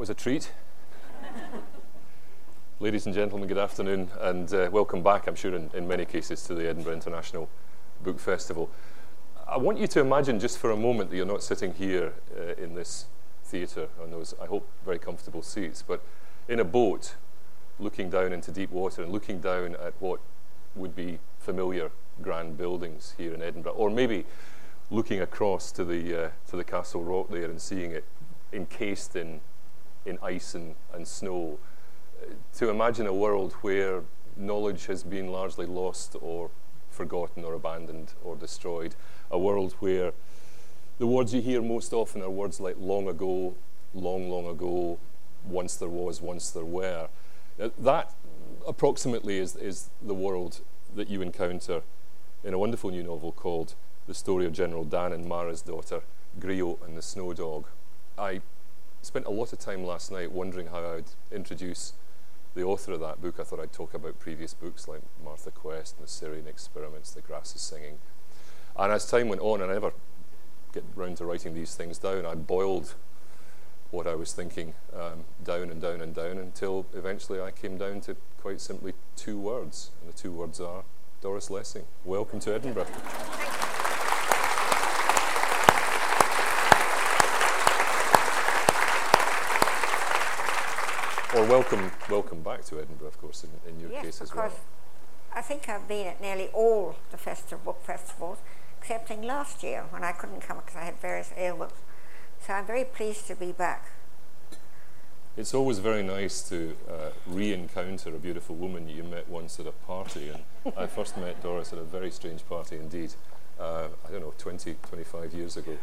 was a treat. Ladies and gentlemen, good afternoon, and uh, welcome back, I'm sure, in, in, many cases, to the Edinburgh International Book Festival. I want you to imagine just for a moment that you're not sitting here uh, in this theatre on those, I hope, very comfortable seats, but in a boat looking down into deep water and looking down at what would be familiar grand buildings here in Edinburgh, or maybe looking across to the, uh, to the Castle Rock there and seeing it encased in, in ice and, and snow, uh, to imagine a world where knowledge has been largely lost or forgotten or abandoned or destroyed, a world where the words you hear most often are words like long ago, long, long ago, once there was, once there were. Uh, that approximately is, is the world that you encounter in a wonderful new novel called The Story of General Dann and Mara's Daughter, Griot and the Snow Dog. I spent a lot of time last night wondering how I would introduce the author of that book. I thought I'd talk about previous books like Martha Quest and the Sirian Experiments, The Grass is Singing. And as time went on, and I never get round to writing these things down, I boiled what I was thinking um, down and down and down until eventually I came down to quite simply two words. And the two words are Doris Lessing. Welcome to Edinburgh. Or welcome, welcome back to Edinburgh, of course, in, in your yes, case as well. I think I've been at nearly all the festival, book festivals, excepting last year when I couldn't come because I had various ailments. So I'm very pleased to be back. It's always very nice to uh, re-encounter a beautiful woman you met once at a party. And I first met Doris at a very strange party indeed, uh, I don't know, 20, 25 years ago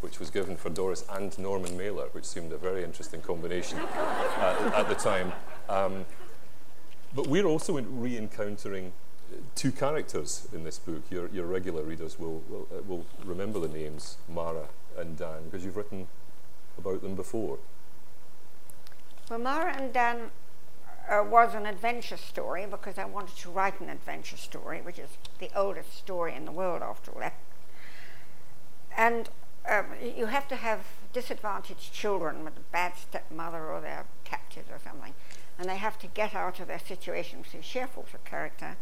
which was given for Doris and Norman Mailer, which seemed a very interesting combination at, at, the time. Um, but we're also re encountering two characters in this book. Your, your regular readers will, will, uh, will remember the names Mara and Dann because you've written about them before. Well, Mara and Dann uh, was an adventure story because I wanted to write an adventure story, which is the oldest story in the world, after all. And um, you have to have disadvantaged children with a bad stepmother or they're captives or something, and they have to get out of their situation. So Sherford's a character,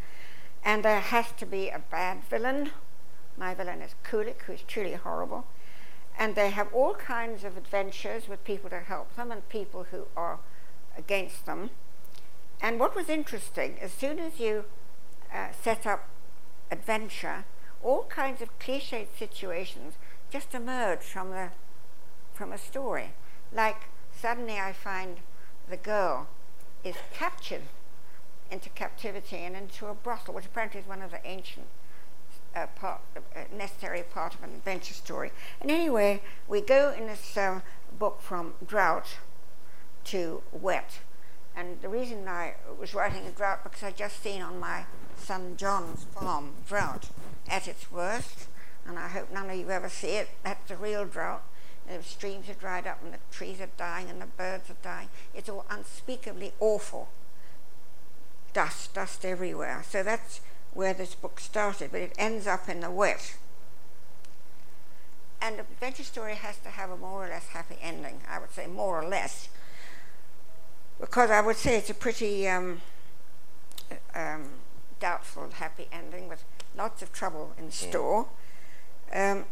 and there has to be a bad villain. My villain is Kulik, who is truly horrible, and they have all kinds of adventures with people to help them and people who are against them. And what was interesting, as soon as you uh, set up adventure, all kinds of cliched situations just emerge from the from a story. Like suddenly I find the girl is captured into captivity and into a brothel, which apparently is one of the ancient uh, part, uh, necessary part of an adventure story. And anyway, we go in this uh, book from drought to wet. And the reason I was writing a drought because I'd just seen on my son John's farm drought at its worst and I hope none of you ever see it. That's a real drought. The streams are dried up and the trees are dying and the birds are dying. It's all unspeakably awful. Dust, dust everywhere. So that's where this book started, but it ends up in the wet. And the adventure story has to have a more or less happy ending, I would say, more or less. Because I would say it's a pretty um, um, doubtful happy ending with lots of trouble in store. Um,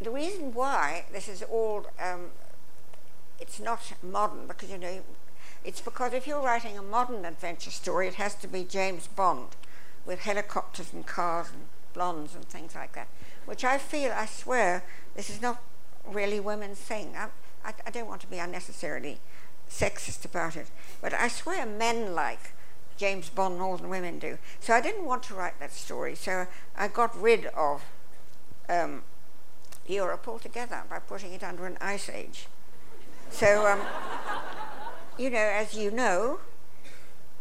the reason why this is all, um, it's not modern, because you know, it's because if you're writing a modern adventure story, it has to be James Bond with helicopters and cars and blondes and things like that, which I feel, I swear, this is not really women's thing. I, I, I don't want to be unnecessarily sexist about it, but I swear men like James Bond more than women do. So I didn't want to write that story. So I got rid of um, Europe altogether by putting it under an ice age. So, um, you know, as you know,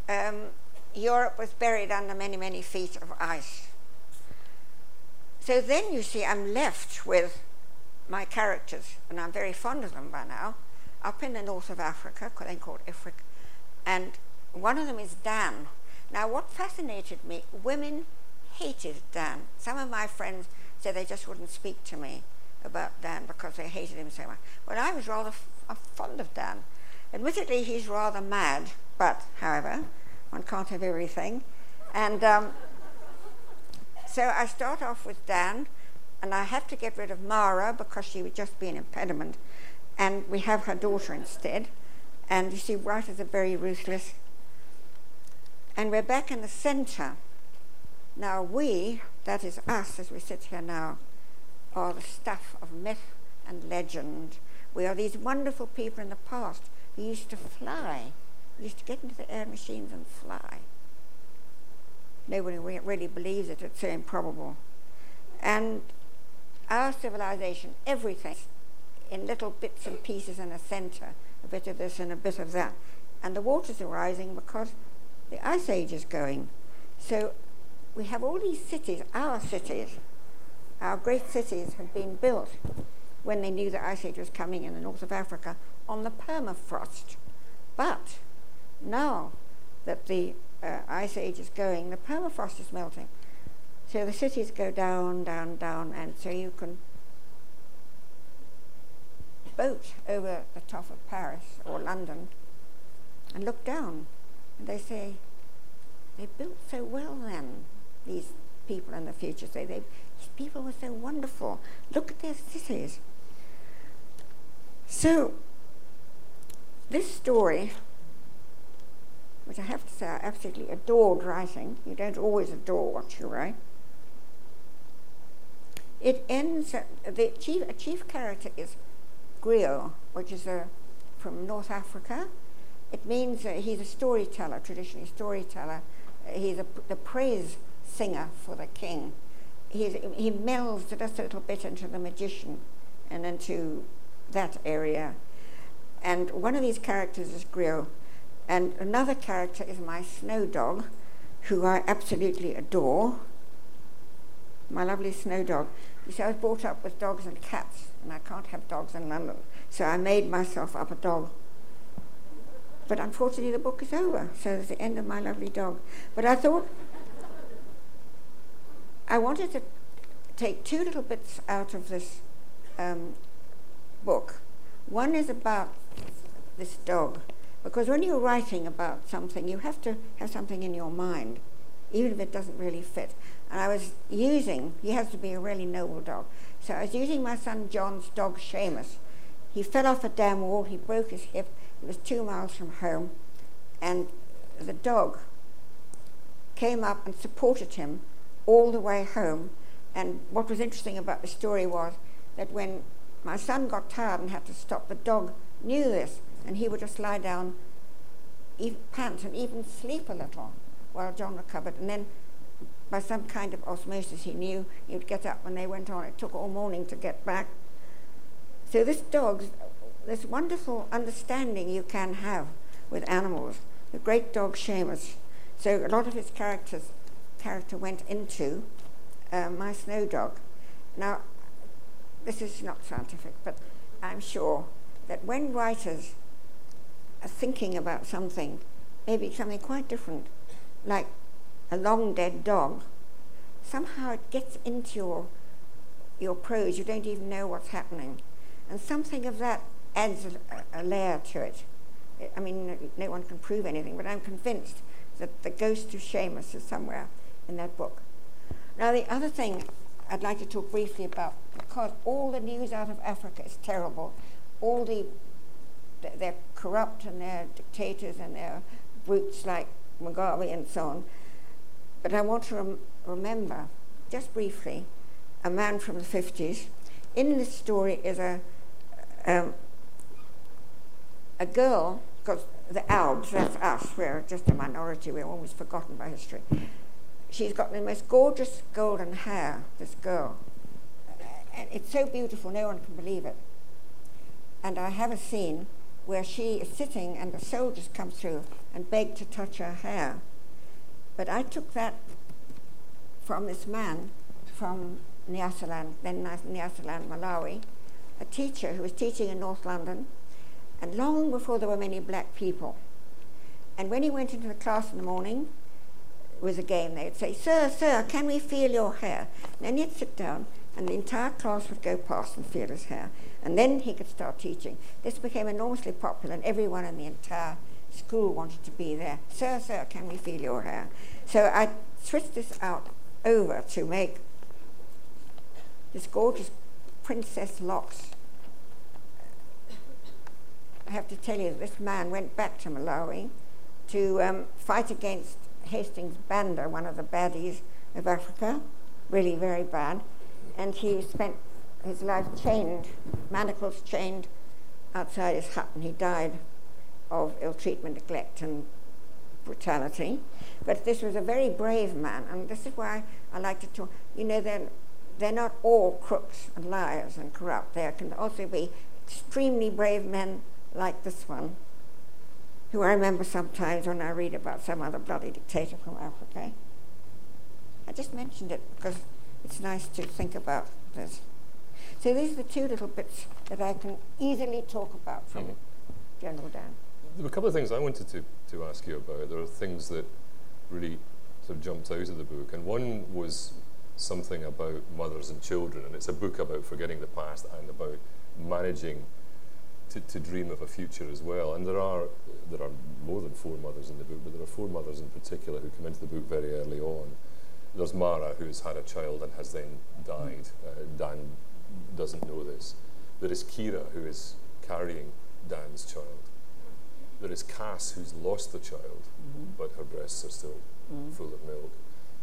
um, Europe was buried under many, many feet of ice. So then you see, I'm left with my characters, and I'm very fond of them by now, up in the north of Africa, then called Ifrik, and one of them is Dann. Now, what fascinated me, women hated Dann. Some of my friends said they just wouldn't speak to me about Dann because they hated him so much. Well, I was rather f- fond of Dann. Admittedly, he's rather mad, but however, one can't have everything. And um, so I start off with Dann, and I have to get rid of Mara because she would just be an impediment. And we have her daughter instead. And you see, writers are very ruthless. And we're back in the center. Now, we, that is us as we sit here now, are the stuff of myth and legend. We are these wonderful people in the past who used to fly, who used to get into the air machines and fly. Nobody really believes it, it's so improbable. And our civilization, everything, in little bits and pieces in a center, a bit of this and a bit of that. And the waters are rising because the ice age is going. So we have all these cities, our cities, our great cities have been built when they knew the ice age was coming in the north of Africa on the permafrost. But now that the uh, ice age is going, the permafrost is melting. So the cities go down, down, down, and so you can boat over the top of Paris or London and look down. And they say, they built so well then, these people in the future say, they, these people were so wonderful. Look at their cities. So, this story, which I have to say I absolutely adored writing, you don't always adore what you write, it ends, the chief, chief character is griot, which is a, from North Africa. It means uh, he's a storyteller, traditionally storyteller. Uh, he's a, the praise singer for the king. He's, he melds just a little bit into the magician and into that area. And one of these characters is Griot, and another character is my snow dog, who I absolutely adore. My lovely snow dog. You see, I was brought up with dogs and cats, and I can't have dogs in London, so I made myself up a dog. But unfortunately, the book is over, so it's the end of my lovely dog. But I thought I wanted to take two little bits out of this um, book. One is about this dog, because when you're writing about something, you have to have something in your mind, even if it doesn't really fit. And I was using, he has to be a really noble dog. So I was using my son John's dog Seamus. He fell off a dam wall, he broke his hip, he was two miles from home, and the dog came up and supported him all the way home. And what was interesting about the story was that when my son got tired and had to stop, the dog knew this, and he would just lie down, even pant, and even sleep a little while John recovered. And then by some kind of osmosis, he knew he would get up when they went on. It took all morning to get back. So this dog, this wonderful understanding you can have with animals. The great dog Seamus. So a lot of his characters character went into uh, my snow dog. Now, this is not scientific, but I'm sure that when writers are thinking about something, maybe something quite different, like a long dead dog, somehow it gets into your, your prose. You don't even know what's happening. And something of that adds a, a layer to it. I mean, no one can prove anything, but I'm convinced that the ghost of Seamus is somewhere in that book. Now, the other thing I'd like to talk briefly about, because all the news out of Africa is terrible, all the they're corrupt and they're dictators and they're brutes like Mugabe and so on. But I want to rem- remember, just briefly, a man from the 50s. In this story is a, um, a girl, because the Albs, that's us, we're just a minority, we're almost forgotten by history. She's got the most gorgeous golden hair, this girl. And it's so beautiful, no one can believe it. And I have a scene where she is sitting and the soldiers come through and beg to touch her hair. But I took that from this man from Nyasaland, then Nyasaland, Malawi, a teacher who was teaching in North London, and long before there were many black people. And when he went into the class in the morning, it was a game, they'd say, Sir, sir, can we feel your hair? And then he'd sit down and the entire class would go past and feel his hair. And then he could start teaching. This became enormously popular, and everyone in the entire school wanted to be there. Sir, sir, can we feel your hair? So I switched this out over to make this gorgeous princess locks. I have to tell you, this man went back to Malawi to um, fight against Hastings Banda, one of the baddies of Africa, really very bad. And he spent his life chained, manacles chained outside his hut, and he died of ill treatment, neglect, and brutality. But this was a very brave man, and this is why I like to talk. You know, they're, they're not all crooks and liars and corrupt. There can also be extremely brave men like this one, who I remember sometimes when I read about some other bloody dictator from Africa. I just mentioned it because it's nice to think about this. So these are the two little bits that I can easily talk about from mm-hmm. General Dann. There were a couple of things I wanted to, to ask you about. There are things that really sort of jumped out of the book, and one was something about mothers and children, and it's a book about forgetting the past and about managing to, to dream of a future as well. And there are there are more than four mothers in the book, but there are four mothers in particular who come into the book very early on. There's Mara, who has had a child and has then died. Uh, Dann doesn't know this. There is Kira, who is carrying Dann's child. There is Cass, who's lost the child, mm-hmm. but her breasts are still mm-hmm. full of milk.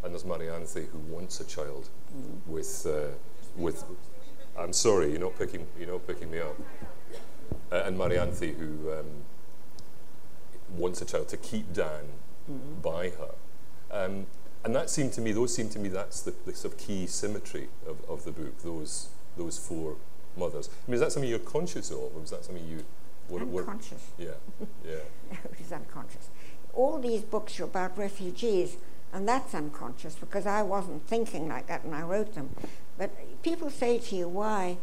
And there's Marianthe, who wants a child mm-hmm. with, uh, with. I'm sorry, you're not picking, you're not picking me up. Uh, and Marianthe, who um, wants a child to keep Dann mm-hmm. by her. Um, and that seemed to me, those seemed to me, that's the, the sort of key symmetry of, of the book, those, those four mothers. I mean, is that something you're conscious of, or is that something you... Were, unconscious. Were, yeah, yeah. it is unconscious. All these books are about refugees, and that's unconscious because I wasn't thinking like that when I wrote them. But people say to you, why,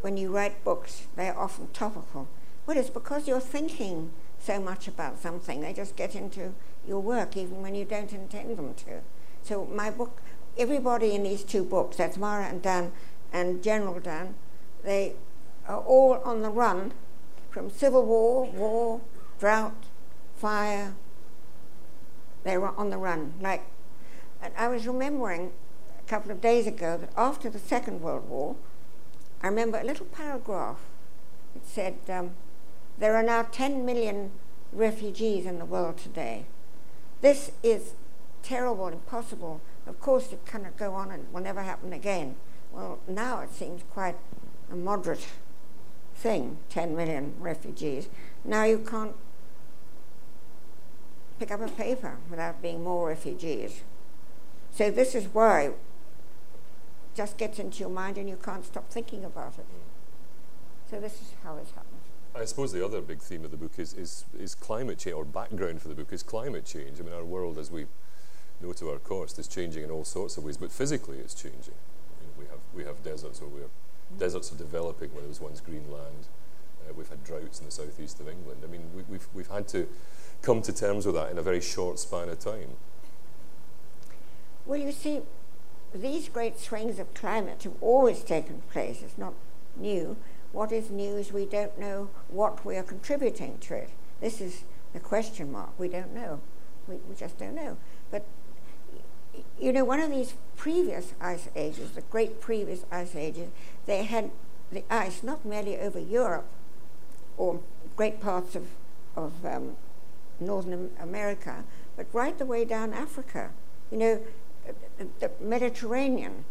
when you write books, they're often topical. Well, it's because you're thinking so much about something. They just get into your work even when you don't intend them to. So my book, everybody in these two books, that's Mara and Dann and General Dann, they are all on the run from civil war, war, drought, fire. They were on the run. Like, and I was remembering a couple of days ago that after the Second World War, I remember a little paragraph. It said, um, There are now 10 million refugees in the world today. This is terrible, impossible. Of course, it cannot go on and will never happen again. Well, now it seems quite a moderate thing 10 million refugees. Now you can't pick up a paper without being more refugees. So, this is why just gets into your mind and you can't stop thinking about it. So, this is how it's happened. I suppose the other big theme of the book is, is, is climate change, or background for the book is climate change. I mean, our world, as we know to our cost, is changing in all sorts of ways, but physically it's changing. You know, we, have, we have deserts, or we're, mm. deserts are developing where there was once green land. Uh, we've had droughts in the southeast of England. I mean, we, we've, we've had to come to terms with that in a very short span of time. Well, you see, these great swings of climate have always taken place. It's not new. What is news? We don't know what we are contributing to it. This is the question mark. We don't know. We, we just don't know. But, you know, one of these previous ice ages, the great previous ice ages, they had the ice not merely over Europe or great parts of, of um, Northern America, but right the way down Africa. You know, the Mediterranean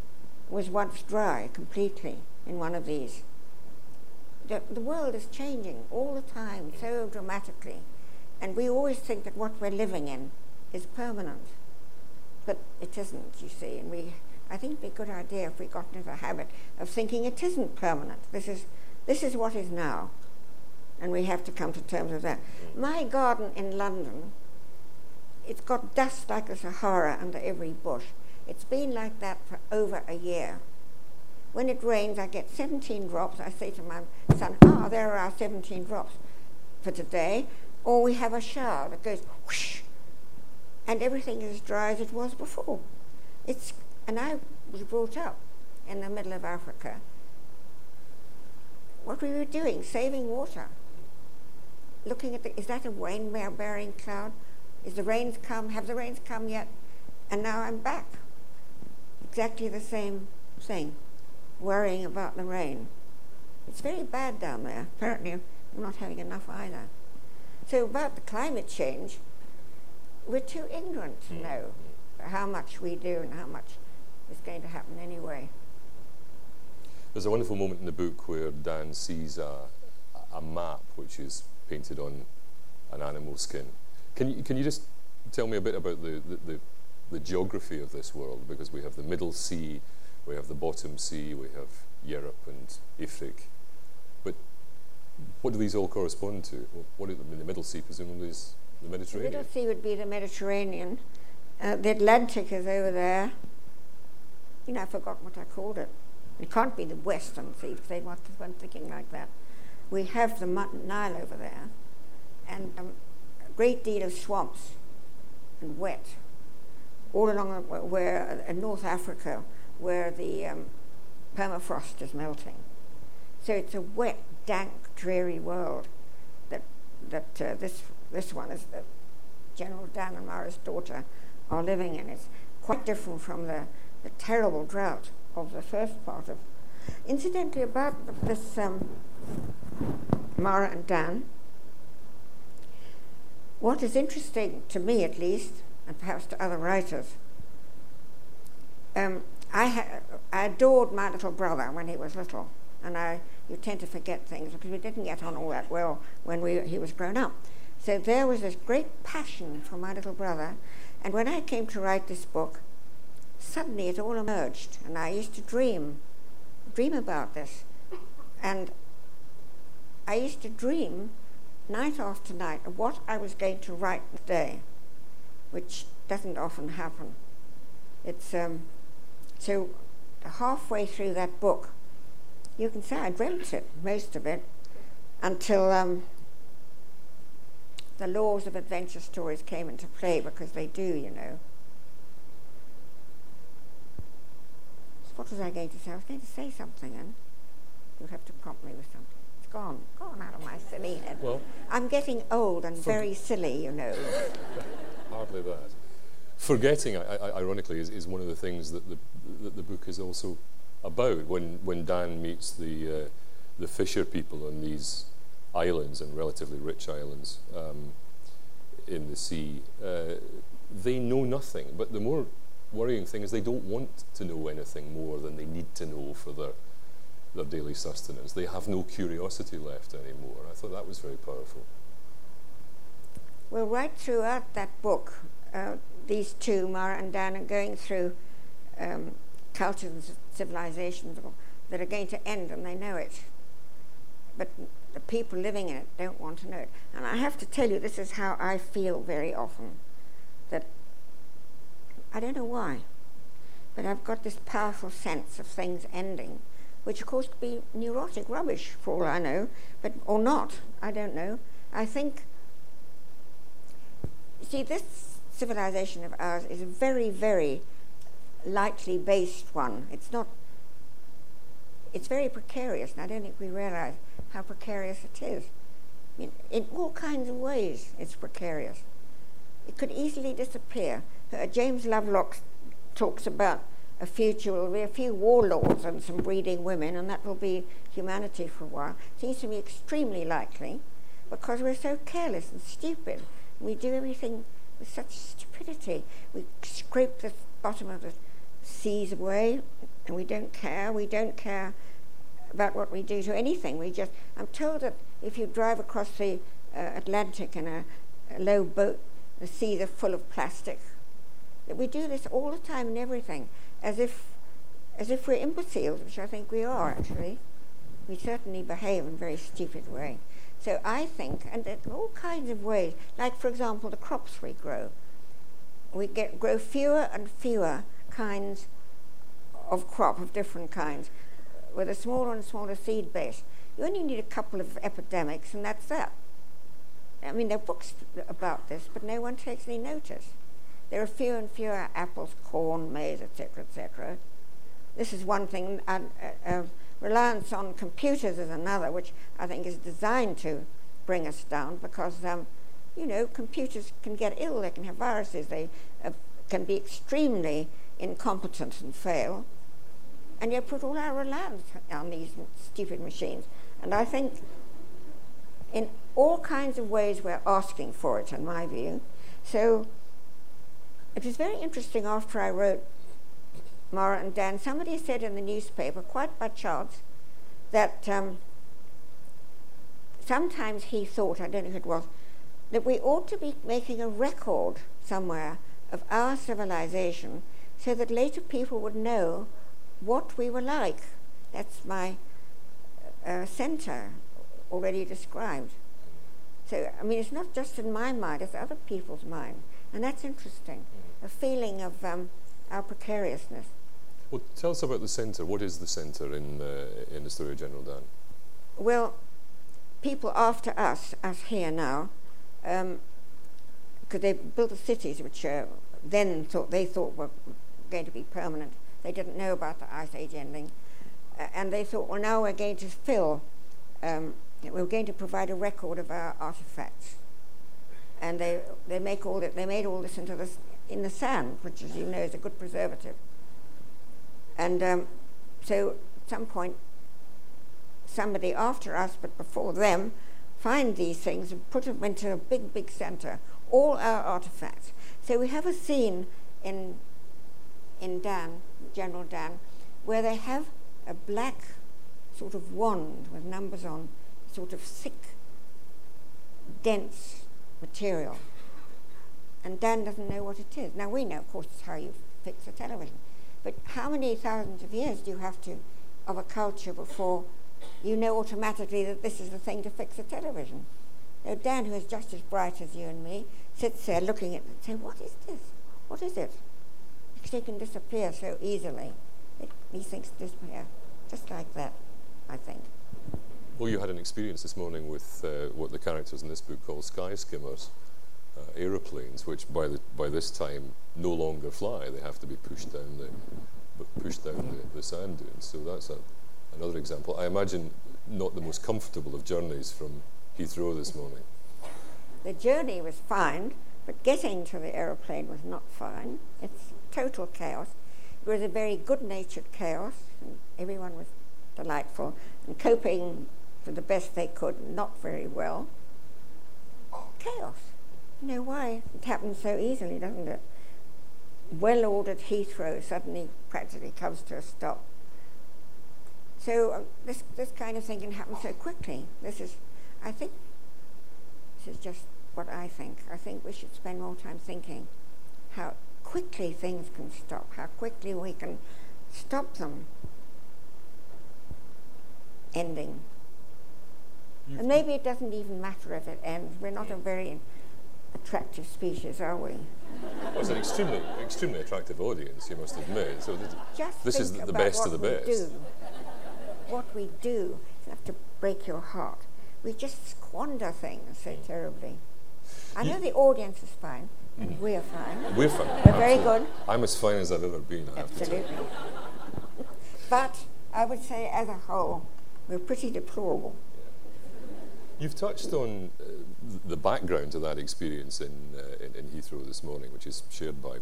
was once dry completely in one of these the, the world is changing all the time so dramatically. And we always think that what we're living in is permanent. But it isn't, you see. And we, I think it'd be a good idea if we got into the habit of thinking it isn't permanent. This is, this is what is now. And we have to come to terms with that. Mm. My garden in London, it's got dust like the Sahara under every bush. It's been like that for over a year. When it rains, I get 17 drops. I say to my son, ah, there are our 17 drops for today. Or we have a shower that goes whoosh, and everything is dry as it was before. It's, and I was brought up in the middle of Africa, what we were doing, saving water. Looking at the, is that a rain bearing cloud? Is the rains come? Have the rains come yet? And now I'm back. Exactly the same thing, worrying about the rain. It's very bad down there. Apparently, we're not having enough either. So, about the climate change, we're too ignorant to hmm. know how much we do and how much is going to happen anyway. There's a wonderful moment in the book where Dann sees a, a map which is painted on an animal skin. Can you, can you just tell me a bit about the, the, the, the geography of this world? Because we have the Middle Sea, we have the Bottom Sea, we have Europe and Ifrik. But what do these all correspond to? What, what the Middle Sea presumably is the Mediterranean? The Middle Sea would be the Mediterranean. Uh, the Atlantic is over there. You know, I forgot what I called it. It can't be the Western Sea because they weren't thinking like that. We have the Nile over there, and um, great deal of swamps and wet all along where in North Africa, where the um, permafrost is melting. So it's a wet, dank, dreary world that that uh, this this one is the General Dann and Mara's daughter are living in. It's quite different from the, the terrible drought of the first part of. Incidentally, about this um, Mara and Dann, what is interesting to me at least, and perhaps to other writers, um, I, ha- I adored my little brother when he was little, and I you tend to forget things because we didn't get on all that well when we, he was grown up. So there was this great passion for my little brother, and when I came to write this book, suddenly it all emerged, and I used to dream, dream about this. And I used to dream night after night of what I was going to write today, which doesn't often happen. It's um, so halfway through that book, you can say I dreamt it, most of it, until um, the laws of adventure stories came into play because they do, you know. So what was I going to say? I was going to say something, and you'll have to prompt me with something. It's gone, gone out of my silly head. Well, I'm getting old and very silly, you know. Hardly that. Forgetting, I, I, ironically, is, is one of the things that the, that the book is also about. When, when Dann meets the, uh, the fisher people on these islands and relatively rich islands um, in the sea, uh, they know nothing. But the more worrying thing is they don't want to know anything more than they need to know for their their daily sustenance. They have no curiosity left anymore. I thought that was very powerful. Well, right throughout that book, uh, these two, Mara and Dann, are going through um, cultures and civilizations that are going to end, and they know it. But the people living in it don't want to know it. And I have to tell you, this is how I feel very often. That I don't know why, but I've got this powerful sense of things ending, which of course could be neurotic rubbish for all I know, but or not. I don't know. I think. See, this civilization of ours is a very, very lightly based one. It's not. It's very precarious, and I don't think we realize how precarious it is. I mean, in all kinds of ways, it's precarious. It could easily disappear. Uh, James Lovelock talks about a future will be a few warlords and some breeding women, and that will be humanity for a while. Seems to me extremely likely because we're so careless and stupid. We do everything with such stupidity. We scrape the bottom of the seas away, and we don't care. We don't care about what we do to anything. We just, I'm told that if you drive across the uh, Atlantic in a, a, low boat, the seas are full of plastic. That we do this all the time in everything, as if, as if we're imbeciles, which I think we are actually. We certainly behave in a very stupid way. So I think, and in all kinds of ways, like for example the crops we grow, we get grow fewer and fewer kinds of crop of different kinds with a smaller and smaller seed base. You only need a couple of epidemics, and that's that. I mean, there are books about this, but no one takes any notice. There are fewer and fewer apples, corn, maize, etc., etc. this is one thing. Uh, uh, reliance on computers is another, which I think is designed to bring us down because, um, you know, computers can get ill, they can have viruses, they uh, can be extremely incompetent and fail. And you put all our reliance on these stupid machines. And I think in all kinds of ways we're asking for it, in my view. So it was very interesting after I wrote Mara and Dann, somebody said in the newspaper, quite by chance, that um, sometimes he thought, I don't know who it was, that we ought to be making a record somewhere of our civilization so that later people would know what we were like. That's my uh, center already described. So, I mean, it's not just in my mind, it's other people's mind. And that's interesting, a feeling of um, our precariousness. Well, tell us about the centre. What is the centre in, uh, in Historia General Dann? Well, people after us, us here now, because um, they built the cities which uh, then thought they thought were going to be permanent. They didn't know about the Ice Age ending. Uh, and they thought, well, now we're going to fill, um, we're going to provide a record of our artifacts. And they, they, make all that, they made all this into this, in the sand, which, as you know, is a good preservative. And um, so at some point, somebody after us, but before them, find these things and put them into a big, big center, all our artifacts. So we have a scene in, in Dann, General Dann, where they have a black sort of wand with numbers on, sort of thick, dense material. And Dann doesn't know what it is. Now we know, of course, it's how you fix a television. But how many thousands of years do you have to, of a culture before you know automatically that this is the thing to fix a television? Now, Dann, who is just as bright as you and me, sits there looking at it and saying, What is this? What is it? Because they can disappear so easily. It, these disappear just like that, I think. Well, you had an experience this morning with uh, what the characters in this book call sky skimmers uh, aeroplanes, which by the by this time no longer fly; they have to be pushed down the pushed down the, the sand dunes. So that's a, another example. I imagine not the most comfortable of journeys from Heathrow this morning. The journey was fine, but getting to the aeroplane was not fine. It's total chaos. It was a very good-natured chaos, and everyone was delightful and coping the best they could, not very well. Chaos. You know why? It happens so easily, doesn't it? Well ordered Heathrow suddenly practically comes to a stop. So uh, this, this kind of thing can happen so quickly. This is, I think, this is just what I think. I think we should spend more time thinking how quickly things can stop, how quickly we can stop them ending. You've and maybe it doesn't even matter if it ends. We're not a very attractive species, are we? Well, it's an extremely, extremely attractive audience, you must admit. So Just this is the best of the best. Do. What we do is enough to break your heart. We just squander things so terribly. I know the audience is fine, and mm. we're fine. We're fine. We're very good. I'm as fine as I've ever been. Absolutely. but I would say, as a whole, we're pretty deplorable. You've touched on uh, the background to that experience in, uh, in, in, Heathrow this morning, which is shared by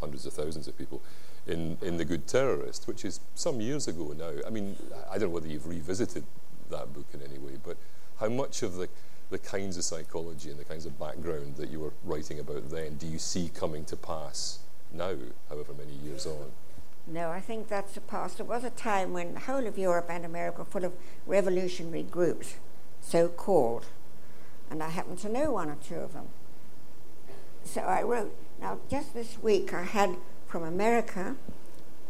hundreds of thousands of people, in, in The Good Terrorist, which is some years ago now. I mean, I don't know whether you've revisited that book in any way, but how much of the, the kinds of psychology and the kinds of background that you were writing about then do you see coming to pass now, however many years on? No, I think that's the past. There was a time when the whole of Europe and America were full of revolutionary groups so called. And I happen to know one or two of them. So I wrote. Now, just this week, I had from America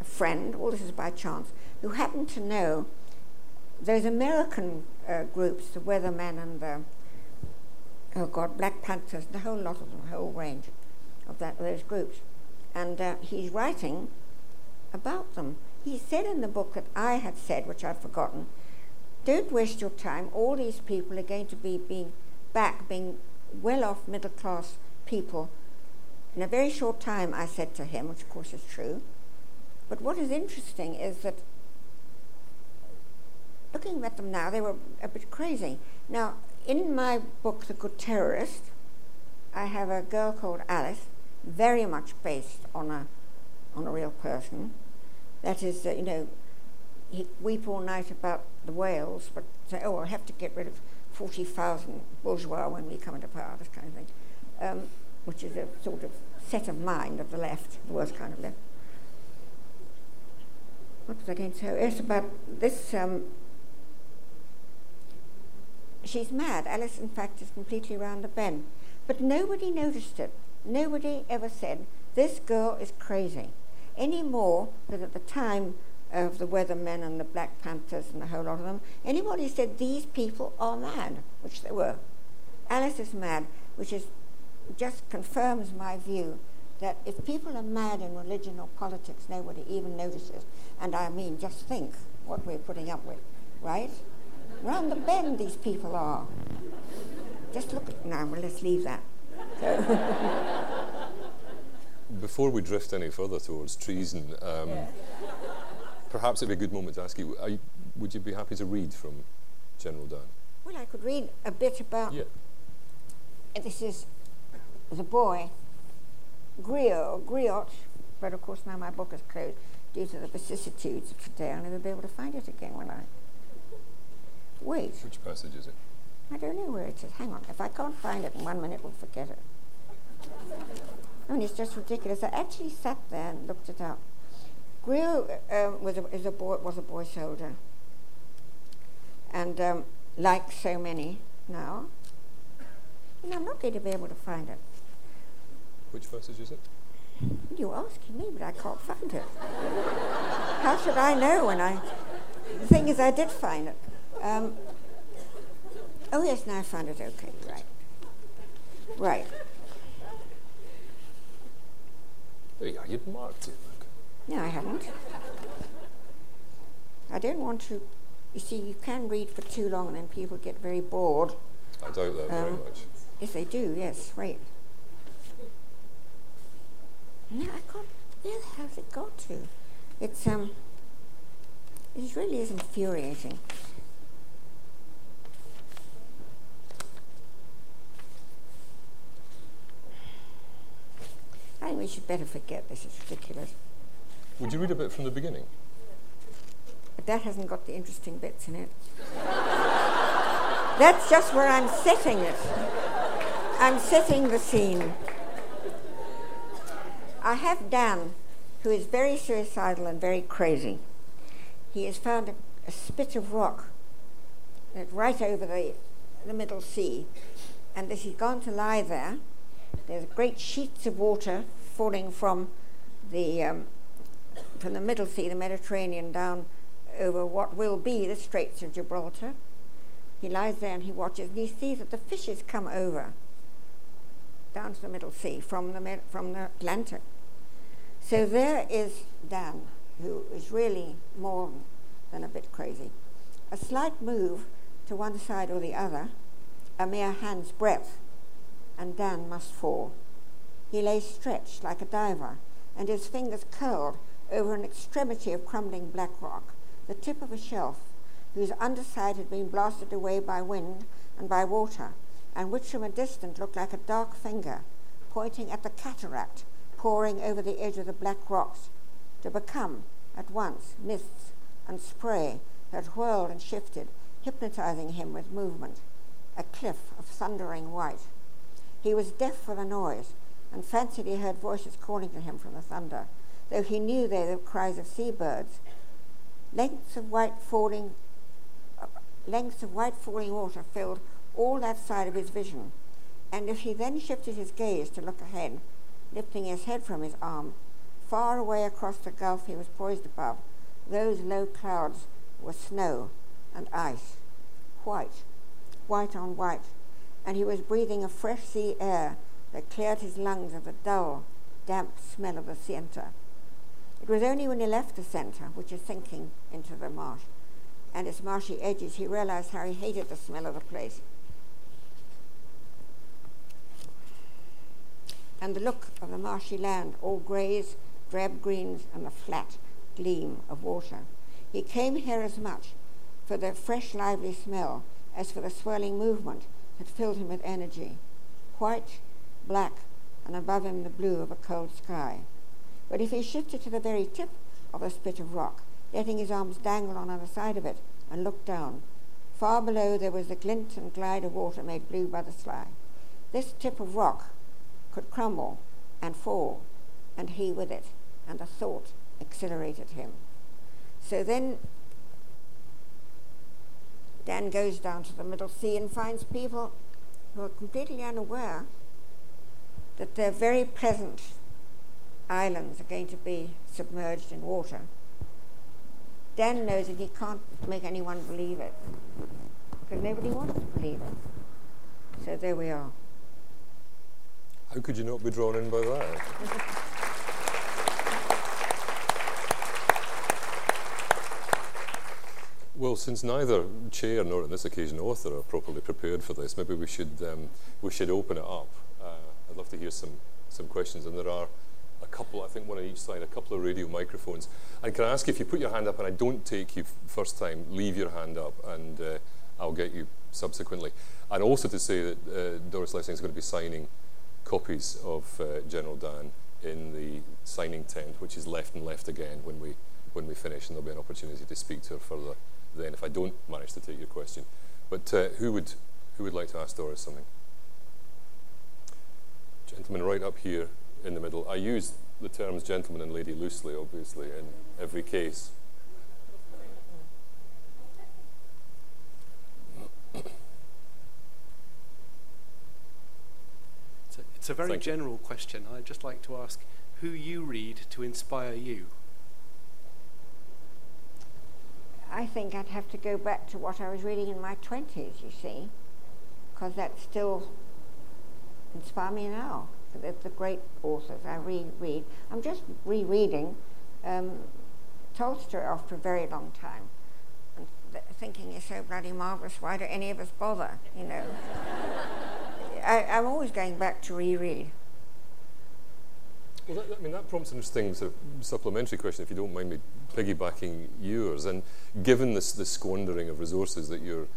a friend, all this is by chance, who happened to know those American uh, groups, the Weathermen and the, oh God, Black Panthers, the whole lot of them, the whole range of that, those groups. And uh, he's writing about them. He said in the book that I had said, which I've forgotten, don't waste your time. All these people are going to be being back, being well off middle class people. In a very short time, I said to him, which of course is true, But what is interesting is that looking at them now, they were a bit crazy. Now, in my book, The Good Terrorist, I have a girl called Alice, very much based on a, on a real person. That is, uh, you know, weep all night about the whales, but say, oh, I'll have to get rid of 40,000 bourgeois when we come into power, this kind of thing, um, which is a sort of set of mind of the left, the worst kind of left. What was I going to say? Yes, about this. Um, she's mad. Alice, in fact, is completely round the bend. But nobody noticed it. Nobody ever said, this girl is crazy. Any more than at the time of the Weathermen and the Black Panthers and a whole lot of them, anybody said these people are mad, which they were. Alice is mad, which is just confirms my view that if people are mad in religion or politics, nobody even notices. And I mean, just think what we're putting up with, right? Round the bend, these people are. Just look at now. Well, let's leave that. Before we drift any further towards treason, um, yeah perhaps it'd be a good moment to ask you, you, would you be happy to read from General Dann? Well, I could read a bit about. Yeah. Uh, this is the boy, Griot, Griot, but of course now my book is closed due to the vicissitudes of today. I'll never be able to find it again, will I? Wait. Which passage is it? I don't know where it is. Hang on. If I can't find it in one minute, we'll forget it. I mean, it's just ridiculous. I actually sat there and looked it up. Grew um, was, a, is a boy, was a boy soldier. And um, like so many now, and I'm not going to be able to find it. Which passage is it? You're asking me, but I can't find it. How should I know when I. The thing is, I did find it. Um, oh, yes, now I found it. Okay, right. Right. There you are, you'd marked it. No, I haven't. I don't want to. You see, you can read for too long and then people get very bored. I doubt that um, very much. Yes, they do, yes, right. No, I can't. Where the hell's it got to? It's, um, it really is infuriating. I think we should better forget this. It's ridiculous. Would you read a bit from the beginning? But that hasn't got the interesting bits in it. That's just where I'm setting it. I'm setting the scene. I have Dann, who is very suicidal and very crazy. He has found a, a spit of rock right over the, the middle sea, and as he's gone to lie there, there's great sheets of water falling from the um, from the Middle Sea, the Mediterranean, down over what will be the Straits of Gibraltar. He lies there and he watches, and he sees that the fishes come over down to the Middle Sea from the, from the Atlantic. So there is Dann, who is really more than a bit crazy. A slight move to one side or the other, a mere hand's breadth, and Dann must fall. He lay stretched like a diver, and his fingers curled over an extremity of crumbling black rock, the tip of a shelf whose underside had been blasted away by wind and by water, and which from a distance looked like a dark finger pointing at the cataract pouring over the edge of the black rocks, to become at once mists and spray that whirled and shifted, hypnotizing him with movement, a cliff of thundering white. He was deaf for the noise and fancied he heard voices calling to him from the thunder though he knew they were the cries of seabirds. Lengths of white falling, uh, lengths of white falling water filled all that side of his vision, and if he then shifted his gaze to look ahead, lifting his head from his arm, far away across the gulf he was poised above, those low clouds were snow and ice, white, white on white, and he was breathing a fresh sea air that cleared his lungs of the dull, damp smell of the centre. It was only when he left the centre, which is sinking into the marsh, and its marshy edges, he realized how he hated the smell of the place. And the look of the marshy land, all greys, drab greens, and the flat, gleam of water. He came here as much for the fresh, lively smell as for the swirling movement that filled him with energy. White, black, and above him the blue of a cold sky. But if he shifted to the very tip of the spit of rock, letting his arms dangle on either side of it, and looked down, far below there was the glint and glide of water made blue by the sky. This tip of rock could crumble and fall, and he with it, and the thought exhilarated him. So then Dann goes down to the middle sea and finds people who are completely unaware that their very pleasant islands are going to be submerged in water. Dann knows that he can't make anyone believe it because nobody wants to believe it. So there we are. How could you not be drawn in by that? Well, since neither chair nor, on this occasion, author are properly prepared for this, maybe we should um, we should open it up. Uh, I'd love to hear some some questions, and there are a couple, I think, one on each side, a couple of radio microphones. And can I ask if you put your hand up, and I don't take you first time, leave your hand up, and uh, I'll get you subsequently. And also to say that uh, Doris Lessing is going to be signing copies of uh, General Dann in the signing tent, which is left and left again when we when we finish, and there'll be an opportunity to speak to her further then if I don't manage to take your question. But uh, who would who would like to ask Doris something? Gentleman right up here in the middle. I use the terms gentleman and lady loosely, obviously, in every case. It's a, it's a very Thank general question. I'd just like to ask who you read to inspire you. I think I'd have to go back to what I was reading in my 20s, you see, because that still inspires me now. The, the great authors I reread. I'm just rereading um, Tolstoy after a very long time and th- thinking he's so bloody marvellous, why do any of us bother, you know? I, I'm always going back to reread. Well, that, I mean, that prompts an interesting sort of supplementary question, if you don't mind me piggybacking yours. And given this, this squandering of resources that you're,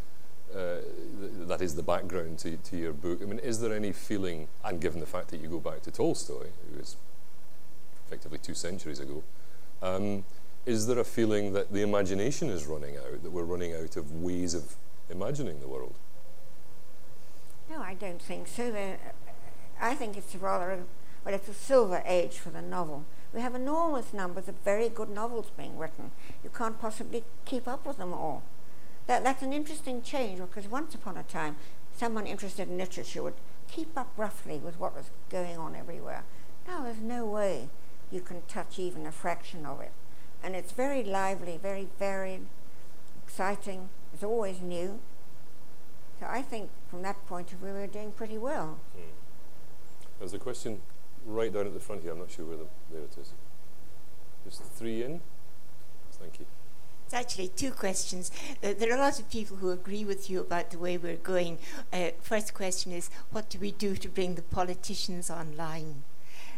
uh, th- that is the background to, to your book, I mean, is there any feeling, and given the fact that you go back to Tolstoy, who was effectively two centuries ago, um, is there a feeling that the imagination is running out, that we're running out of ways of imagining the world? No, I don't think so. I think it's rather a but it's a silver age for the novel. We have enormous numbers of very good novels being written. You can't possibly keep up with them all. That, that's an interesting change because once upon a time, someone interested in literature would keep up roughly with what was going on everywhere. Now there's no way you can touch even a fraction of it. And it's very lively, very varied, exciting, it's always new. So I think from that point of view, we're doing pretty well. Mm. There's a question right down at the front here. I'm not sure where the, there it is. There's three in. Thank you. It's actually two questions. Uh, there are a lot of people who agree with you about the way we're going. Uh, first question is, what do we do to bring the politicians online?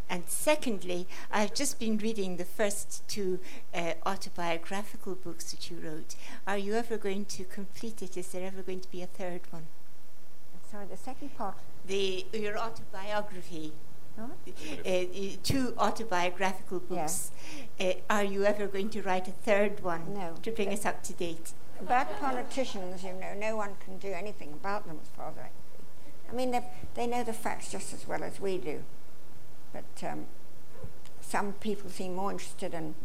And secondly, I've just been reading the first two uh, autobiographical books that you wrote. Are you ever going to complete it? Is there ever going to be a third one? Sorry, the second part. The your autobiography uh, two autobiographical books. Uh, are you ever going to write a third one no. to bring us up to date? About politicians, you know, no one can do anything about them as far as I can see. I mean, they know the facts just as well as we do. But um, some people seem more interested in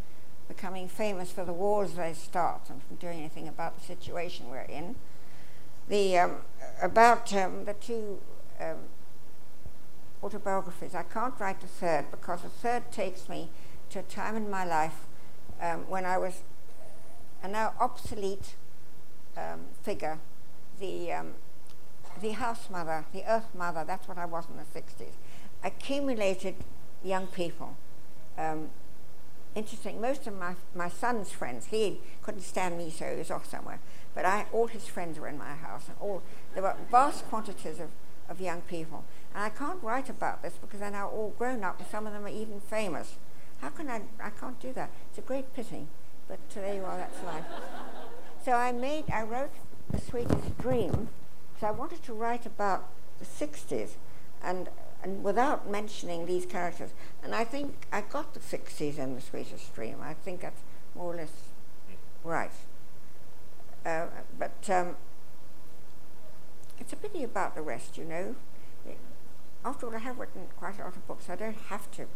becoming famous for the wars they start than from doing anything about the situation we're in. The, um, about um, the two um, autobiographies. I can't write a third because a third takes me to a time in my life um, when I was a now obsolete um, figure, the, um, the house mother, the earth mother, that's what I was in the 60s. Accumulated young people. Um, interesting, most of my, my son's friends, he couldn't stand me, so he was off somewhere. But I, all his friends were in my house, and all, there were vast quantities of, of young people. And I can't write about this because they're now all grown up, and some of them are even famous. How can I? I can't do that. It's a great pity, but there you are. That's life. So I made. I wrote the sweetest dream. So I wanted to write about the 60s, and and without mentioning these characters. And I think I got the 60s in the sweetest dream. I think that's more or less right. Uh, but um, it's a pity about the rest, you know. After all, I have written quite a lot of books. I don't have to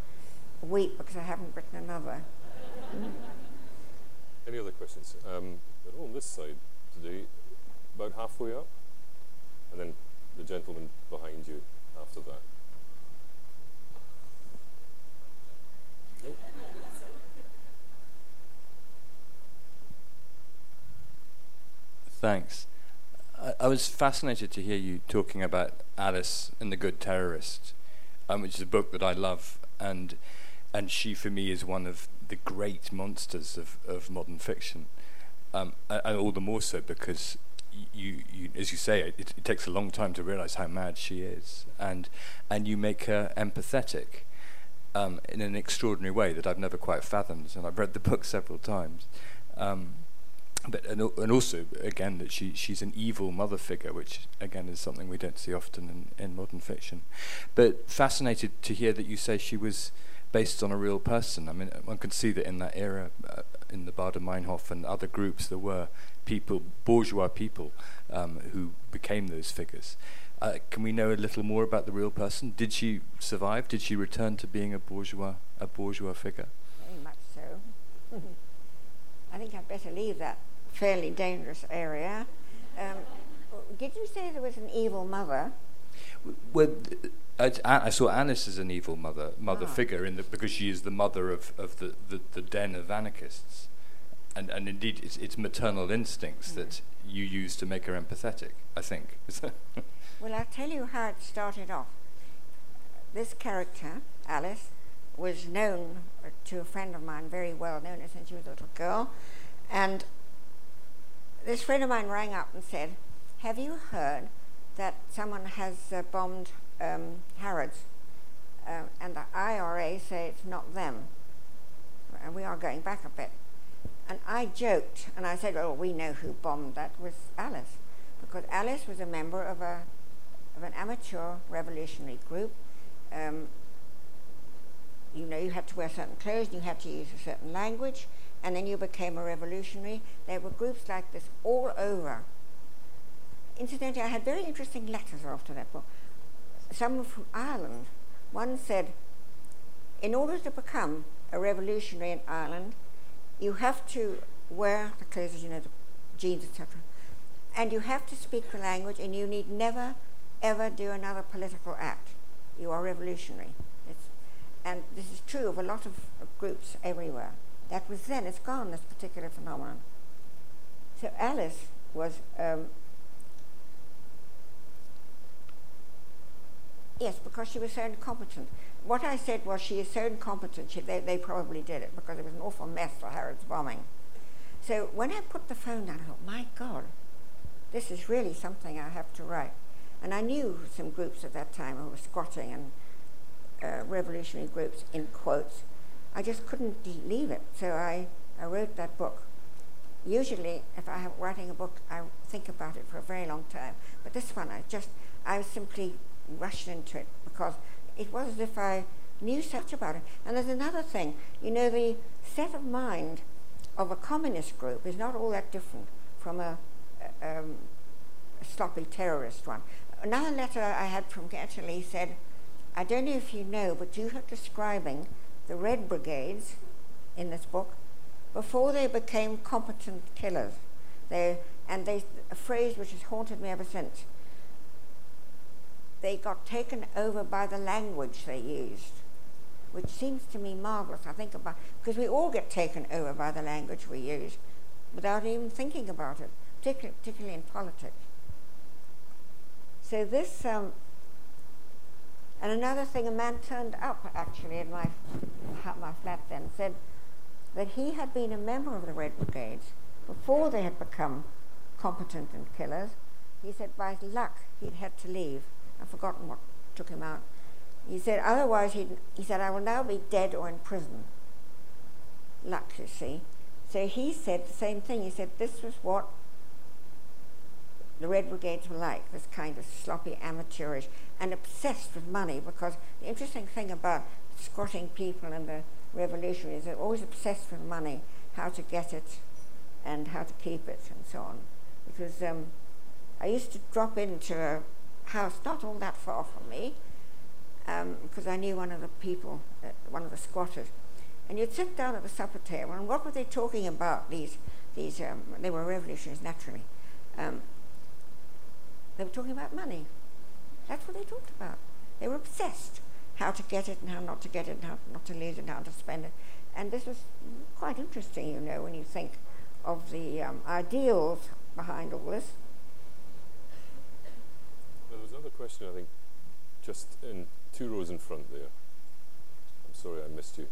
weep because I haven't written another. Any other questions? Um, they're all on this side today, about halfway up, and then the gentleman behind you after that. Thanks. I, was fascinated to hear you talking about Alice and the Good Terrorist, um, which is a book that I love, and and she for me is one of the great monsters of, of modern fiction, um, and all the more so because you, you, as you say, it, it, takes a long time to realize how mad she is, and and you make her empathetic um, in an extraordinary way that I've never quite fathomed, and I've read the book several times. Um, but and, also again that she she's an evil mother figure, which again is something we don't see often in, in modern fiction. But fascinated to hear that you say she was based on a real person. I mean, one can see that in that era, uh, in the Baader Meinhof and other groups, there were people, bourgeois people, um, who became those figures. Uh, can we know a little more about the real person? Did she survive? Did she return to being a bourgeois, a bourgeois figure? Very much so. I think I'd better leave that fairly dangerous area. Um, did you say there was an evil mother? Well, I, I saw Alice as an evil mother, mother ah. figure, in the, because she is the mother of, of the, the, the den of anarchists. And, and indeed, it's, it's maternal instincts mm. that you use to make her empathetic, I think. well, I'll tell you how it started off. This character, Alice, was known to a friend of mine, very well known since she was a little girl. And this friend of mine rang up and said, Have you heard that someone has uh, bombed um, Harrods? Uh, and the IRA say it's not them. And we are going back a bit. And I joked and I said, Well, we know who bombed that was Alice. Because Alice was a member of, a, of an amateur revolutionary group. Um, you know, you had to wear certain clothes, you had to use a certain language, and then you became a revolutionary. There were groups like this all over. Incidentally, I had very interesting letters after that book. Some from Ireland. One said, in order to become a revolutionary in Ireland, you have to wear the clothes, you know, the jeans, etc. And you have to speak the language, and you need never, ever do another political act. You are revolutionary. It's, and this is true of a lot of, of groups everywhere. That was then, it's gone, this particular phenomenon. So Alice was, um, yes, because she was so incompetent. What I said was she is so incompetent, she, they, they probably did it because it was an awful mess for Harrods bombing. So when I put the phone down, I thought, my God, this is really something I have to write. And I knew some groups at that time who were squatting and uh, revolutionary groups in quotes I just couldn't leave it. So I, I wrote that book. Usually, if I'm writing a book, I think about it for a very long time. But this one, I just, I simply rushed into it because it was as if I knew such about it. And there's another thing, you know, the set of mind of a communist group is not all that different from a, um, a sloppy terrorist one. Another letter I had from Italy said, I don't know if you know, but you are describing the Red Brigades in this book before they became competent killers. They, and they, a phrase which has haunted me ever since. They got taken over by the language they used, which seems to me marvelous. I think about because we all get taken over by the language we use without even thinking about it, particularly, particularly in politics. So this um, and another thing, a man turned up actually in my, my flat then, said that he had been a member of the Red Brigades before they had become competent and killers. He said by luck he'd had to leave. I've forgotten what took him out. He said otherwise he'd, he said I will now be dead or in prison. luck, you see. So he said the same thing. He said this was what the Red Brigades were like, this kind of sloppy, amateurish, and obsessed with money because the interesting thing about squatting people and the revolutionaries, they're always obsessed with money, how to get it and how to keep it and so on. Because um, I used to drop into a house not all that far from me because um, I knew one of the people, uh, one of the squatters. And you'd sit down at the supper table, and what were they talking about? These, these um, they were revolutionaries, naturally. Um, they were talking about money. That's what they talked about. They were obsessed how to get it and how not to get it and how not to lose it and how to spend it. And this was quite interesting, you know, when you think of the um, ideals behind all this. Well, there was another question, I think, just in two rows in front there. I'm sorry I missed you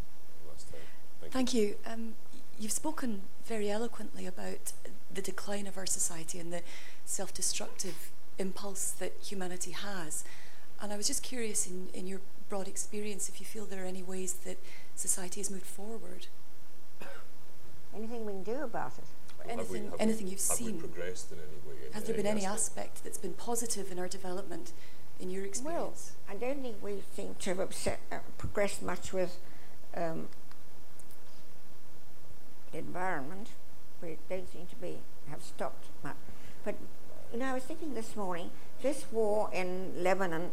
last time. Thank, Thank you. you. Um, you've spoken very eloquently about the decline of our society and the self destructive impulse that humanity has. And I was just curious, in, in your broad experience, if you feel there are any ways that society has moved forward. Anything we can do about it? Well, anything, have we, have anything we, you've have seen. progressed in any way? In Has there been any aspect? aspect that's been positive in our development, in your experience? Well, I don't think we seem to have upset, uh, progressed much with um, the environment. We don't seem to be have stopped much. But you know, I was thinking this morning, this war in Lebanon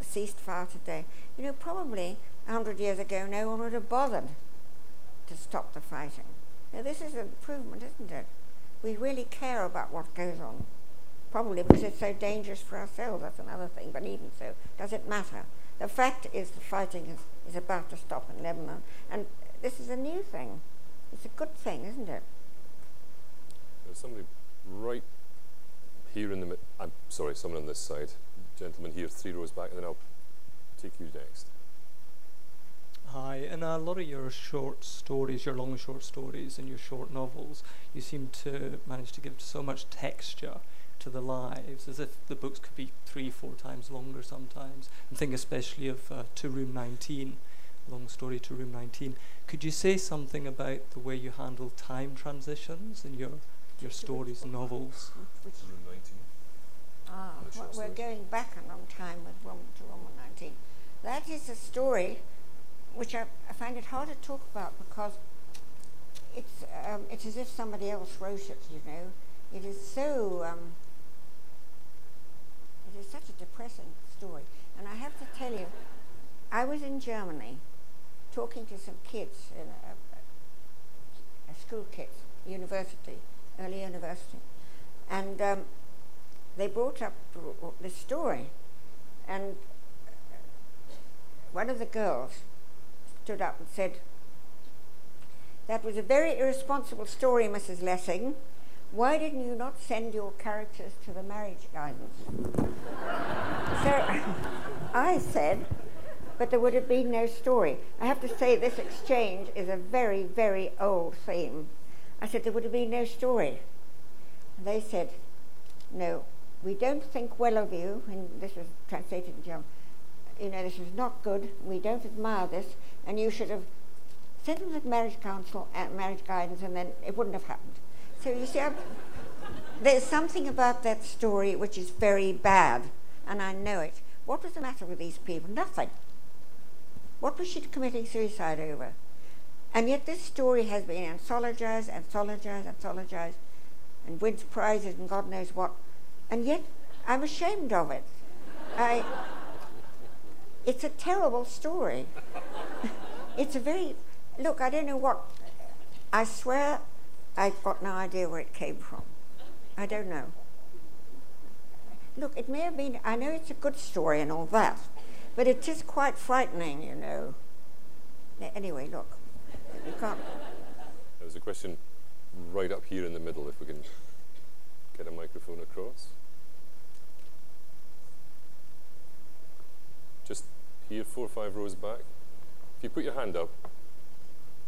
ceased far today. You know, probably a hundred years ago, no one would have bothered to stop the fighting. Now, this is an improvement, isn't it? We really care about what goes on. Probably because it's so dangerous for ourselves, that's another thing, but even so, does it matter? The fact is the fighting is, is about to stop in Lebanon, and this is a new thing. It's a good thing, isn't it? There's somebody right here in the mid- I'm sorry, someone on this side. Gentleman here, three rows back, and then I'll take you next. Hi, in a lot of your short stories, your long short stories, and your short novels, you seem to manage to give so much texture to the lives, as if the books could be three, four times longer sometimes. I'm thinking especially of uh, To Room 19, long story to Room 19. Could you say something about the way you handle time transitions in your your stories novels? Which Room 19? Ah, well, we're going back a long time with Room to Room 19. That is a story which I, I find it hard to talk about because it's um, it's as if somebody else wrote it. You know, it is so um, it is such a depressing story. And I have to tell you, I was in Germany talking to some kids in a, a school kids university, early university, and um, they brought up this story, and one of the girls stood up and said, That was a very irresponsible story, Mrs. Lessing. Why didn't you not send your characters to the marriage guidance? so I said, but there would have been no story. I have to say, this exchange is a very, very old theme. I said, there would have been no story. And they said, no, we don't think well of you, and this was translated in German you know, this is not good, we don't admire this, and you should have sent them to marriage council, uh, marriage guidance, and then it wouldn't have happened. So you see, I'm, there's something about that story which is very bad, and I know it. What was the matter with these people? Nothing. What was she committing suicide over? And yet this story has been anthologized, anthologized, anthologized, and wins prizes and God knows what. And yet I'm ashamed of it. I, it's a terrible story. it's a very, look, I don't know what, I swear I've got no idea where it came from. I don't know. Look, it may have been, I know it's a good story and all that, but it is quite frightening, you know. Anyway, look, you can't. There's a question right up here in the middle, if we can get a microphone across. Just here, four or five rows back. If you put your hand up,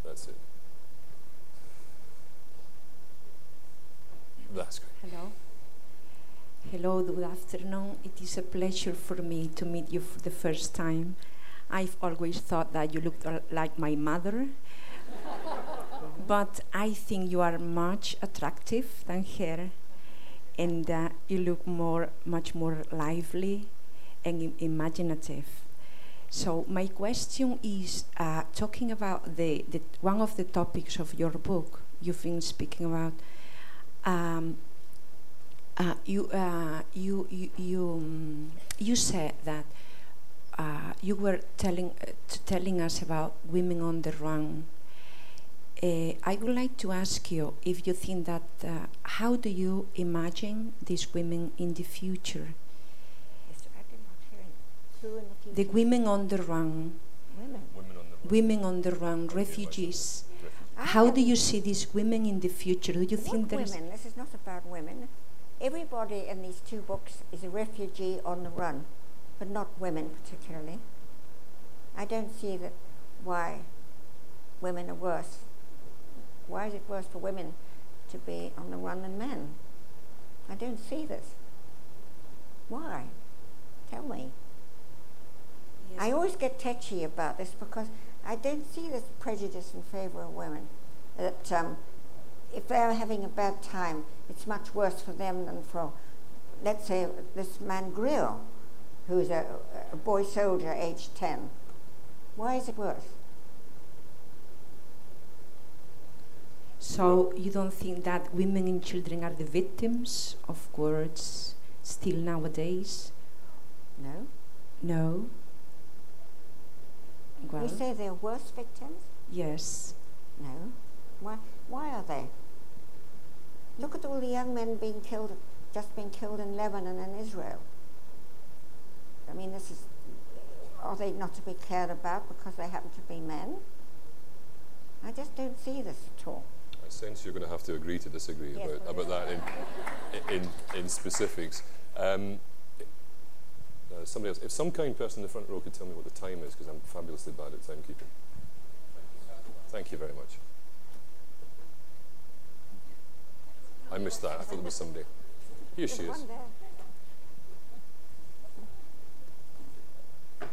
that's it. That's great. Hello. Hello, good afternoon. It is a pleasure for me to meet you for the first time. I've always thought that you looked like my mother. But I think you are much attractive than her, and uh, you look more, much more lively and im- imaginative. So my question is uh, talking about the, the one of the topics of your book. You've been speaking about. Um, uh, you, uh, you, you, you, um, you said that uh, you were telling, uh, telling us about women on the run. Uh, I would like to ask you if you think that uh, how do you imagine these women in the future? Yes, I did not hear in the The women on the run, Women. Women on the run. women on the run, How do you imagine refugees. I How do you see these women in the future? Do you think What there's women? This is not about women. Everybody in these two books is a refugee on the run, but not women particularly. I don't see that why women are worse. Why is it worse for women to be on the run than men? I don't see this. Why? Tell me. I always get touchy about this because I don't see this prejudice in favour of women. That um, if they're having a bad time, it's much worse for them than for, let's say, this man Grill, who's a, a boy soldier aged 10. Why is it worse? So you don't think that women and children are the victims of words still nowadays? No. No. Well, you say they're worse victims? yes. No. Why, why are they? Look at all the young men being killed, just being killed in Lebanon and Israel. I mean, this is, are they not to be cared about because they happen to be men? I just don't see this at all. I sense you're going to have to agree to disagree Yes, about, about that in, in, in specifics. Um, uh, somebody else, if some kind person in the front row could tell me what the time is, because I'm fabulously bad at timekeeping. Thank you very much. I missed that. I thought there was somebody. Here she is.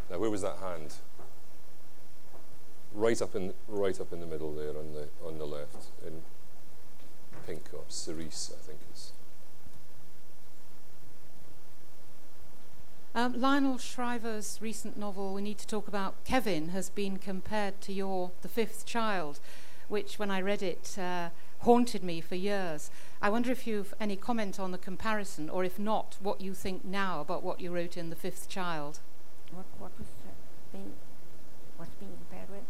Now, where was that hand? Right up in, right up in the middle there, on the on the left, in pink or cerise, I think it's. Um, Lionel Shriver's recent novel, We Need to Talk About Kevin, has been compared to your The Fifth Child, which, when I read it, uh, haunted me for years. I wonder if you've any comment on the comparison, or if not, what you think now about what you wrote in The Fifth Child. What, what was uh, being, what's being compared with?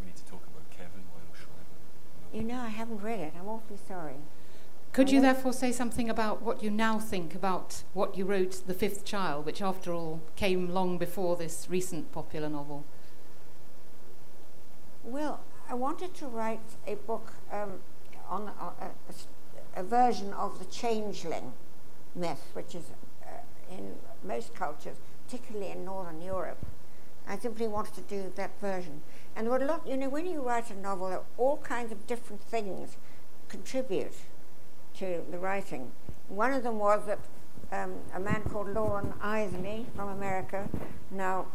we need to talk about Kevin Lionel Shriver. You know, I haven't read it. I'm awfully sorry. Could you therefore say something about what you now think about what you wrote, The Fifth Child, which, after all, came long before this recent popular novel? Well, I wanted to write a book um, on a version of the changeling myth, which is uh, in most cultures, particularly in Northern Europe. I simply wanted to do that version. And there were a lot, you know, when you write a novel, there are all kinds of different things contribute to the writing. One of them was that um, a man called Loren Eiseley from America, now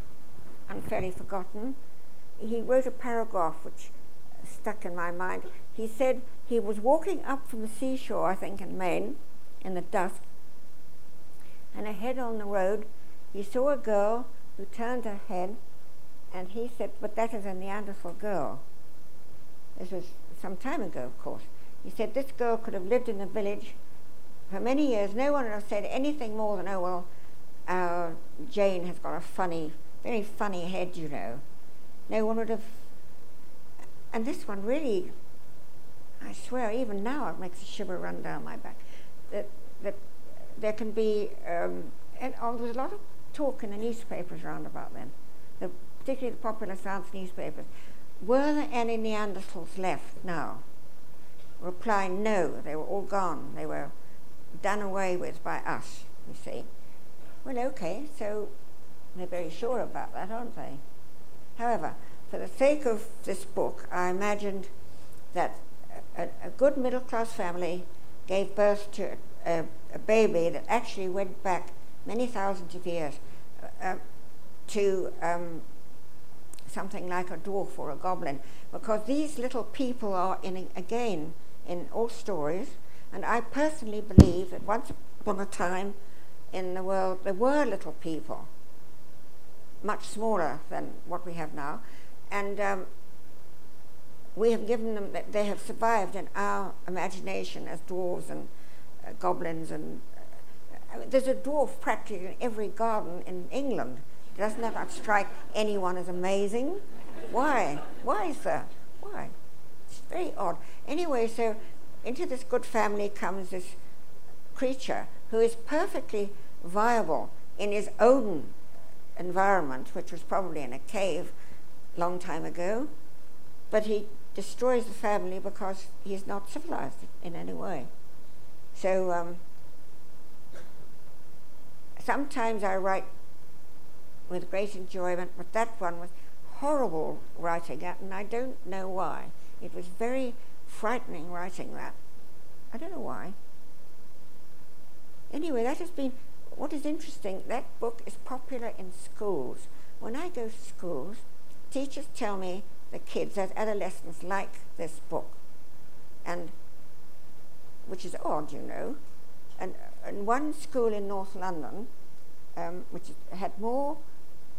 unfairly forgotten, he wrote a paragraph which stuck in my mind. He said he was walking up from the seashore, I think in Maine, in the dusk, and ahead on the road he saw a girl who turned her head, and he said, But that is a Neanderthal girl. This was some time ago, of course. He said this girl could have lived in the village for many years. No one would have said anything more than, Oh, well, our Jane has got a funny, very funny head, you know. No one would have. And this one really, I swear, even now it makes a shiver run down my back. That, that there can be, um, and oh, there's a lot of talk in the newspapers round about then, the, particularly the popular science newspapers. Were there any Neanderthals left now? Reply, no, they were all gone. They were done away with by us, you see. Well, okay, so they're very sure about that, aren't they? However, for the sake of this book, I imagined that a, a good middle class family gave birth to a, a baby that actually went back many thousands of years uh, to um, something like a dwarf or a goblin, because these little people are in again in all stories, and I personally believe that once upon a time in the world there were little people, much smaller than what we have now, and um, we have given them that they have survived in our imagination as dwarves and uh, goblins and there's a dwarf practically in every garden in England. Doesn't that strike anyone as amazing? Why? Why, sir? Why? It's very odd. Anyway, so into this good family comes this creature who is perfectly viable in his own environment, which was probably in a cave long time ago, but he destroys the family because he's not civilized in any way. So um, sometimes I write with great enjoyment, but that one was horrible writing, and I don't know why. It was very frightening writing that. I don't know why. Anyway, that has been what is interesting. That book is popular in schools. When I go to schools, teachers tell me the kids, that adolescents, like this book, and which is odd, you know. And, and one school in North London, um, which had more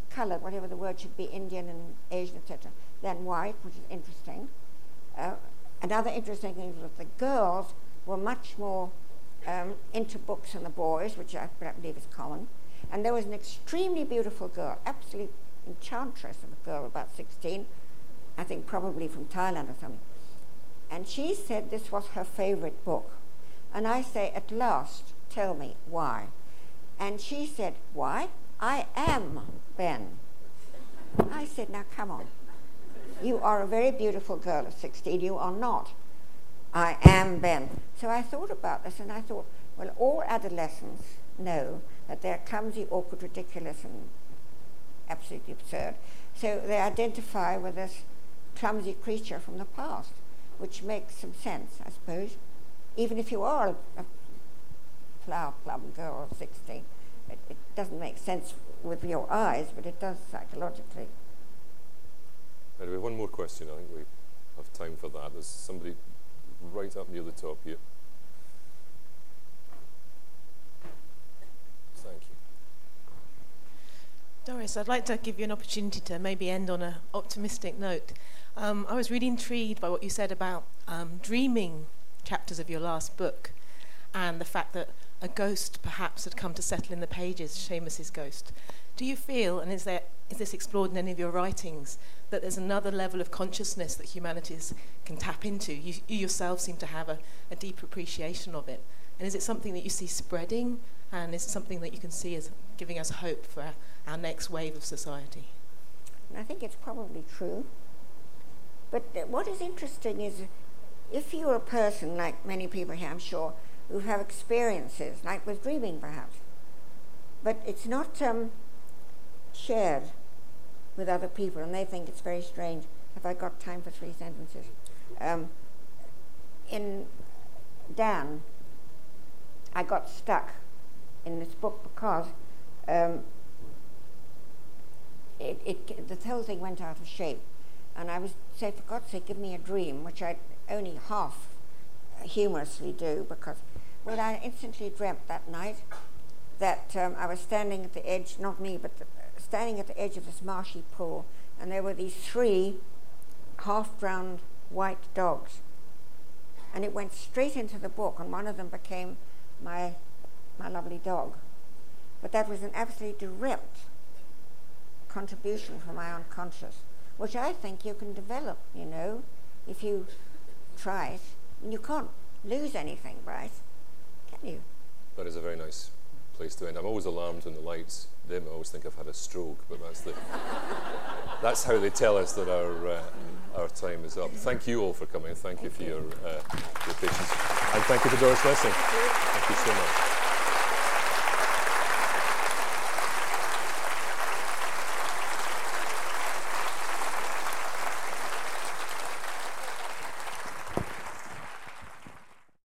coloured, whatever the word should be, Indian and Asian, etc., than white, which is interesting. Uh, another interesting thing was that the girls were much more um, into books than the boys, which I, I believe is common. And there was an extremely beautiful girl, absolutely enchantress of a girl, about 16, I think probably from Thailand or something. And she said this was her favorite book. And I say, at last, tell me why. And she said, why? I am Ben. I said, now come on. You are a very beautiful girl of 16. You are not. I am Ben. So I thought about this and I thought, well, all adolescents know that they're clumsy, awkward, ridiculous, and absolutely absurd. So they identify with this clumsy creature from the past, which makes some sense, I suppose. Even if you are a, a flower plum girl of 16, it, it doesn't make sense with your eyes, but it does psychologically. Anyway, one more question. I think we have time for that. There's somebody right up near the top here. Thank you. Doris, I'd like to give you an opportunity to maybe end on an optimistic note. Um, I was really intrigued by what you said about um, dreaming chapters of your last book and the fact that a ghost perhaps had come to settle in the pages, Seamus's ghost. Do you feel, and is, there, is this explored in any of your writings, that there's another level of consciousness that humanities can tap into? You, you yourself seem to have a, a deep appreciation of it. And is it something that you see spreading? And is it something that you can see as giving us hope for our, our next wave of society? I think it's probably true. But uh, what is interesting is if you're a person, like many people here, I'm sure, who have experiences, like with dreaming perhaps, but it's not um, shared with other people, and they think it's very strange. Have I got time for three sentences? Um, in Dann, I got stuck in this book because um, it, it, the whole thing went out of shape. And I was say, for God's sake, give me a dream, which I only half humorously do because well, I instantly dreamt that night that um, I was standing at the edge, not me, but the, standing at the edge of this marshy pool, and there were these three half-drowned white dogs. And it went straight into the book, and one of them became my, my lovely dog. But that was an absolutely direct contribution from my unconscious, which I think you can develop, you know, if you try it. You can't lose anything, right? Can you. That is a very nice place to end. I'm always alarmed when the lights dim. I always think I've had a stroke, but that's the that's how they tell us that our uh, our time is up. Thank you all for coming. Thank you for your uh, your patience, and thank you to Doris Lessing. Thank you so much.